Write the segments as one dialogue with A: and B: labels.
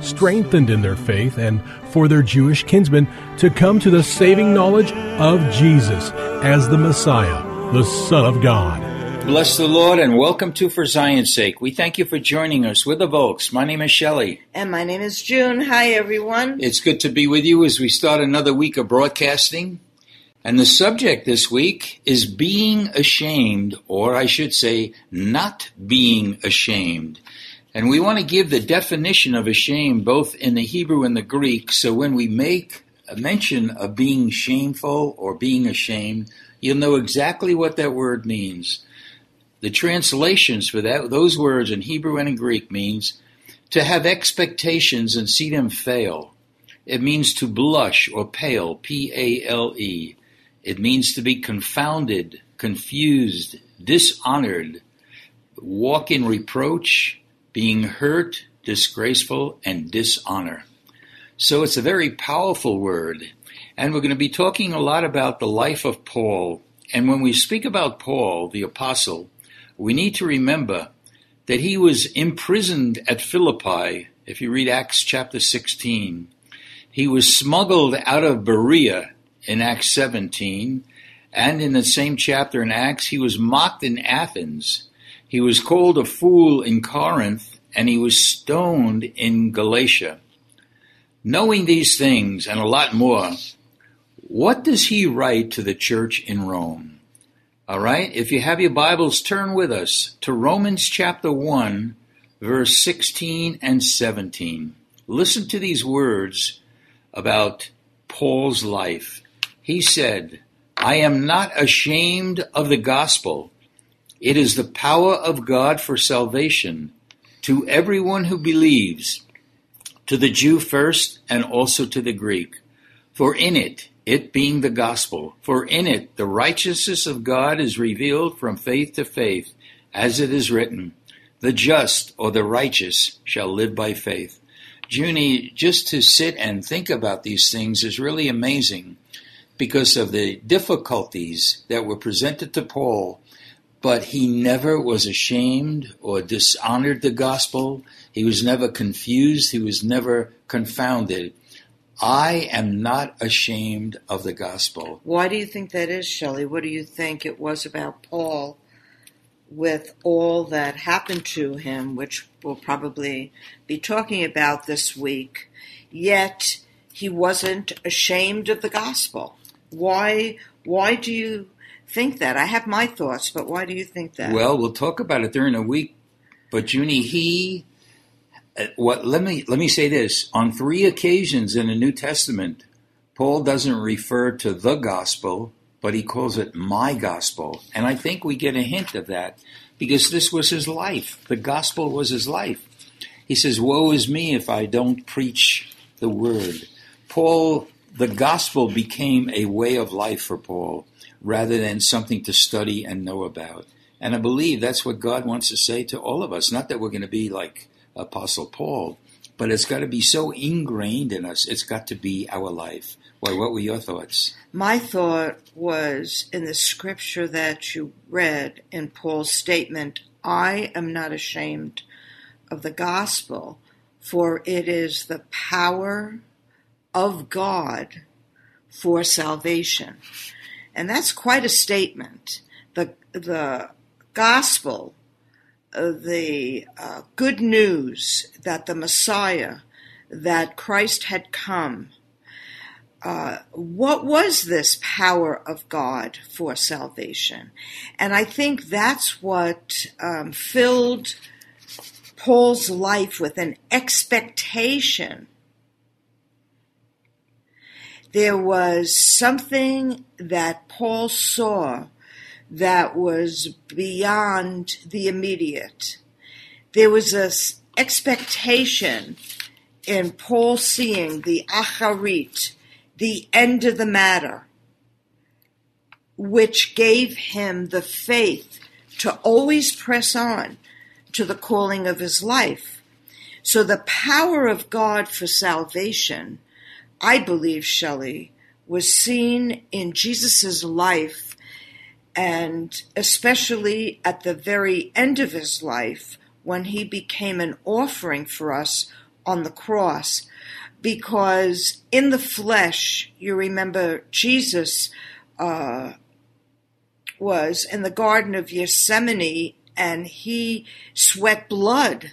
A: strengthened in their faith and for their Jewish kinsmen to come to the saving knowledge of Jesus as the Messiah, the Son of God.
B: Bless the Lord and welcome to For Zion's Sake. We thank you for joining us. We're the Volks. My name is Shelley.
C: And my name is June. Hi, everyone.
B: It's good to be with you as we start another week of broadcasting. And the subject this week is being ashamed, or I should say, not being ashamed. And we want to give the definition of ashamed both in the Hebrew and the Greek. So when we make a mention of being shameful or being ashamed, you'll know exactly what that word means. The translations for that, those words in Hebrew and in Greek means to have expectations and see them fail. It means to blush or pale, P A L E. It means to be confounded, confused, dishonored, walk in reproach, being hurt, disgraceful, and dishonor. So it's a very powerful word. And we're going to be talking a lot about the life of Paul. And when we speak about Paul, the apostle, we need to remember that he was imprisoned at Philippi. If you read Acts chapter 16, he was smuggled out of Berea in Acts 17. And in the same chapter in Acts, he was mocked in Athens. He was called a fool in Corinth, and he was stoned in Galatia. Knowing these things and a lot more, what does he write to the church in Rome? All right, if you have your Bibles, turn with us to Romans chapter 1, verse 16 and 17. Listen to these words about Paul's life. He said, I am not ashamed of the gospel it is the power of God for salvation to everyone who believes, to the Jew first and also to the Greek. For in it, it being the gospel, for in it the righteousness of God is revealed from faith to faith, as it is written, the just or the righteous shall live by faith. Junie, just to sit and think about these things is really amazing because of the difficulties that were presented to Paul but he never was ashamed or dishonored the gospel. He was never confused. He was never confounded. I am not ashamed of the gospel.
C: Why do you think that is, Shelley? What do you think it was about Paul with all that happened to him, which we'll probably be talking about this week, yet he wasn't ashamed of the gospel? Why why do you think that. I have my thoughts, but why do you think that?
B: Well, we'll talk about it during the week. But Junie, he, uh, what? Let me let me say this: on three occasions in the New Testament, Paul doesn't refer to the gospel, but he calls it my gospel, and I think we get a hint of that because this was his life. The gospel was his life. He says, "Woe is me if I don't preach the word." Paul, the gospel became a way of life for Paul rather than something to study and know about. And I believe that's what God wants to say to all of us. Not that we're going to be like Apostle Paul, but it's got to be so ingrained in us. It's got to be our life. Why, what were your thoughts?
C: My thought was in the scripture that you read in Paul's statement I am not ashamed of the gospel, for it is the power of God for salvation. And that's quite a statement. The, the gospel, uh, the uh, good news that the Messiah, that Christ had come, uh, what was this power of God for salvation? And I think that's what um, filled Paul's life with an expectation. There was something that Paul saw that was beyond the immediate. There was an expectation in Paul seeing the acharit, the end of the matter, which gave him the faith to always press on to the calling of his life. So the power of God for salvation, I believe, Shelley, was seen in Jesus' life and especially at the very end of his life when he became an offering for us on the cross because in the flesh, you remember Jesus uh, was in the Garden of Gethsemane and he sweat blood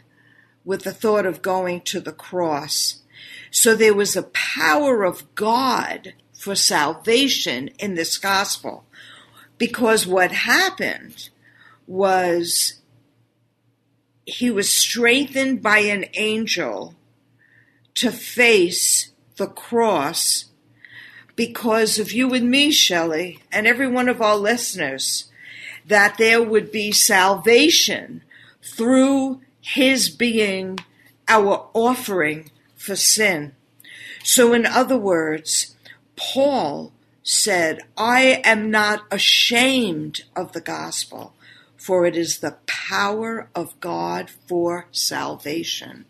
C: with the thought of going to the cross. So there was a power of God for salvation in this gospel. Because what happened was he was strengthened by an angel to face the cross because of you and me, Shelley, and every one of our listeners, that there would be salvation through his being our offering for sin. So, in other words, Paul said, I am not ashamed of the gospel for it is the power of God for salvation.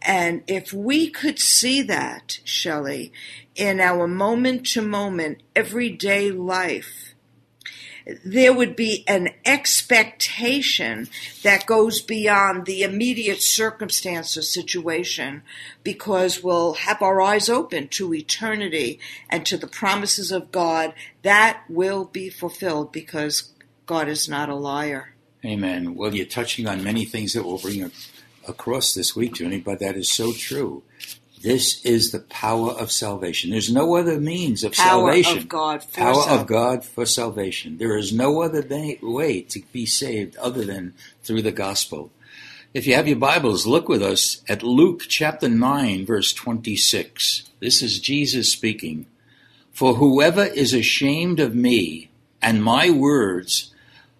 C: And if we could see that, Shelley, in our moment to moment, everyday life, there would be an expectation that goes beyond the immediate circumstance or situation because we'll have our eyes open to eternity and to the promises of God that will be fulfilled because God is not a liar.
B: Amen. Well, you're touching on many things that we'll bring across this week, Junie, but that is so true. This is the power of salvation. There's no other means of
C: power
B: salvation.
C: Of God for
B: power
C: sal-
B: of God for salvation. There is no other way to be saved other than through the gospel. If you have your Bibles, look with us at Luke chapter 9, verse 26. This is Jesus speaking. For whoever is ashamed of me and my words,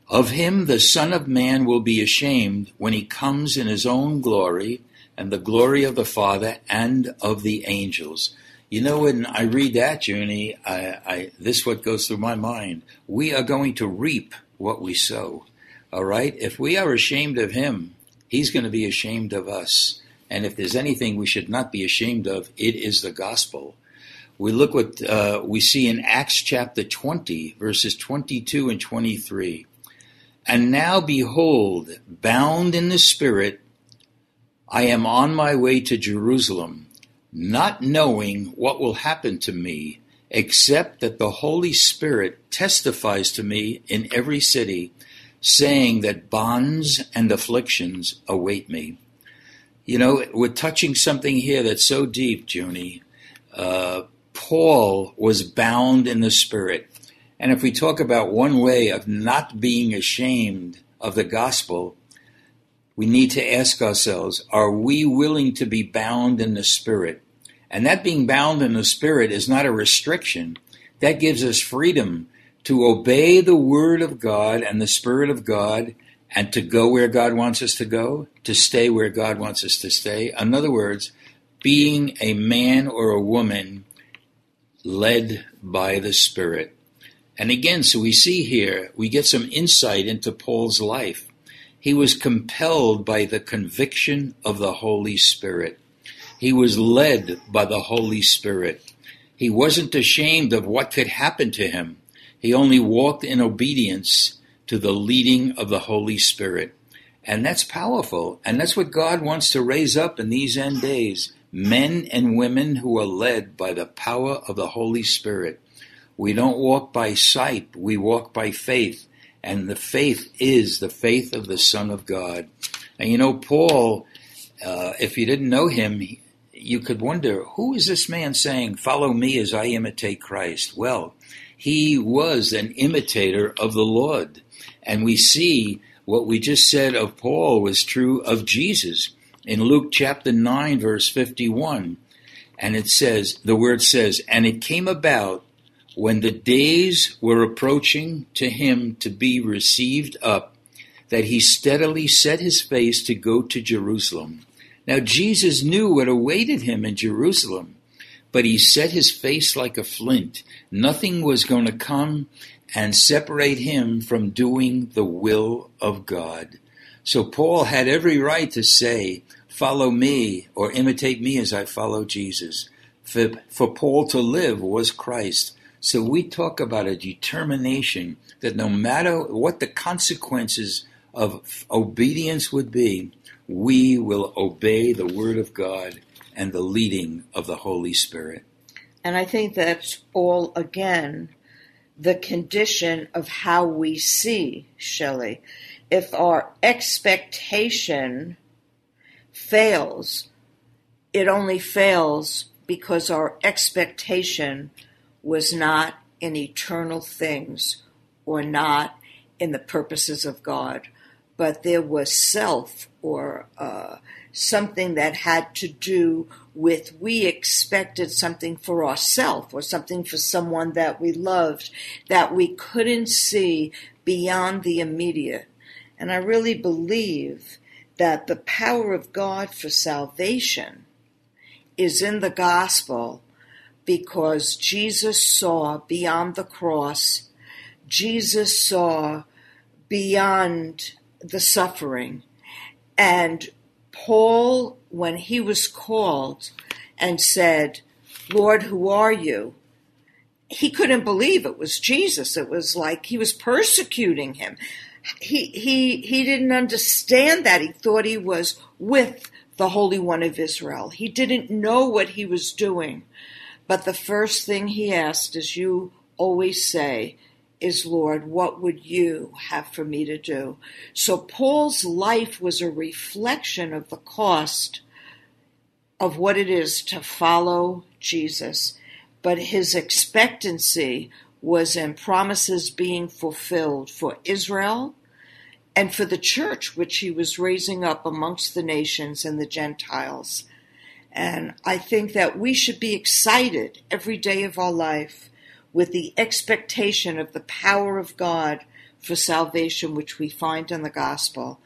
B: of him the Son of Man will be ashamed when he comes in his own glory and the glory of the Father and of the angels. You know, when I read that, Junie, I, I, this what goes through my mind. We are going to reap what we sow. All right? If we are ashamed of him, he's going to be ashamed of us. And if there's anything we should not be ashamed of, it is the gospel. We look what uh, we see in Acts chapter 20, verses 22 and 23. And now behold, bound in the Spirit, I am on my way to Jerusalem, not knowing what will happen to me, except that the Holy Spirit testifies to me in every city, saying that bonds and afflictions await me. You know, we're touching something here that's so deep, Junie. Uh, Paul was bound in the Spirit. And if we talk about one way of not being ashamed of the gospel, we need to ask ourselves, are we willing to be bound in the Spirit? And that being bound in the Spirit is not a restriction. That gives us freedom to obey the Word of God and the Spirit of God and to go where God wants us to go, to stay where God wants us to stay. In other words, being a man or a woman led by the Spirit. And again, so we see here, we get some insight into Paul's life. He was compelled by the conviction of the Holy Spirit. He was led by the Holy Spirit. He wasn't ashamed of what could happen to him. He only walked in obedience to the leading of the Holy Spirit. And that's powerful. And that's what God wants to raise up in these end days men and women who are led by the power of the Holy Spirit. We don't walk by sight, we walk by faith. And the faith is the faith of the Son of God. And you know, Paul, uh, if you didn't know him, you could wonder who is this man saying, Follow me as I imitate Christ? Well, he was an imitator of the Lord. And we see what we just said of Paul was true of Jesus in Luke chapter 9, verse 51. And it says, the word says, And it came about when the days were approaching to him to be received up, that he steadily set his face to go to Jerusalem. Now Jesus knew what awaited him in Jerusalem, but he set his face like a flint. Nothing was going to come and separate him from doing the will of God. So Paul had every right to say, follow me or imitate me as I follow Jesus. For, for Paul to live was Christ. So we talk about a determination that no matter what the consequences of obedience would be, we will obey the Word of God and the leading of the Holy Spirit.
C: And I think that's all, again, the condition of how we see Shelley. If our expectation fails, it only fails because our expectation was not in eternal things or not in the purposes of God but there was self or uh, something that had to do with we expected something for ourselves or something for someone that we loved that we couldn't see beyond the immediate. And I really believe that the power of God for salvation is in the gospel because Jesus saw beyond the cross, Jesus saw beyond the suffering. And Paul, when he was called and said, Lord, who are you? He couldn't believe it was Jesus. It was like he was persecuting him. He, he, he didn't understand that. He thought he was with the Holy One of Israel. He didn't know what he was doing. But the first thing he asked, as you always say, is, Lord, what would you have for me to do? So Paul's life was a reflection of the cost of what it is to follow Jesus, but his expectancy was in promises being fulfilled for Israel and for the church, which he was raising up amongst the nations and the Gentiles. And I think that we should be excited every day of our life with the expectation of the power of God for salvation, which we find in the gospel.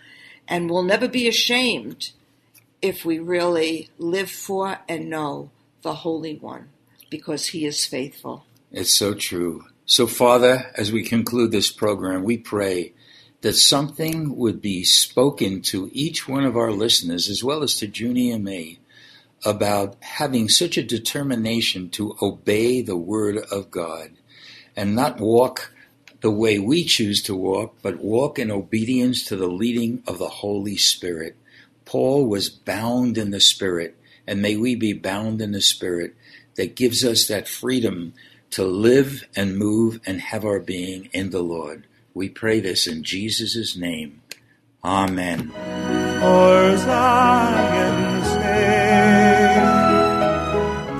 C: And we'll never be ashamed if we really live for and know the Holy One, because he is faithful.
B: It's so true. So, Father, as we conclude this program, we pray that something would be spoken to each one of our listeners, as well as to Junie and me, about having such a determination to obey the Word of God and not walk the way we choose to walk, but walk in obedience to the leading of the Holy Spirit. Paul was bound in the Spirit, and may we be bound in the Spirit that gives us that freedom to live and move and have our being in the Lord. We pray this in Jesus' name. Amen.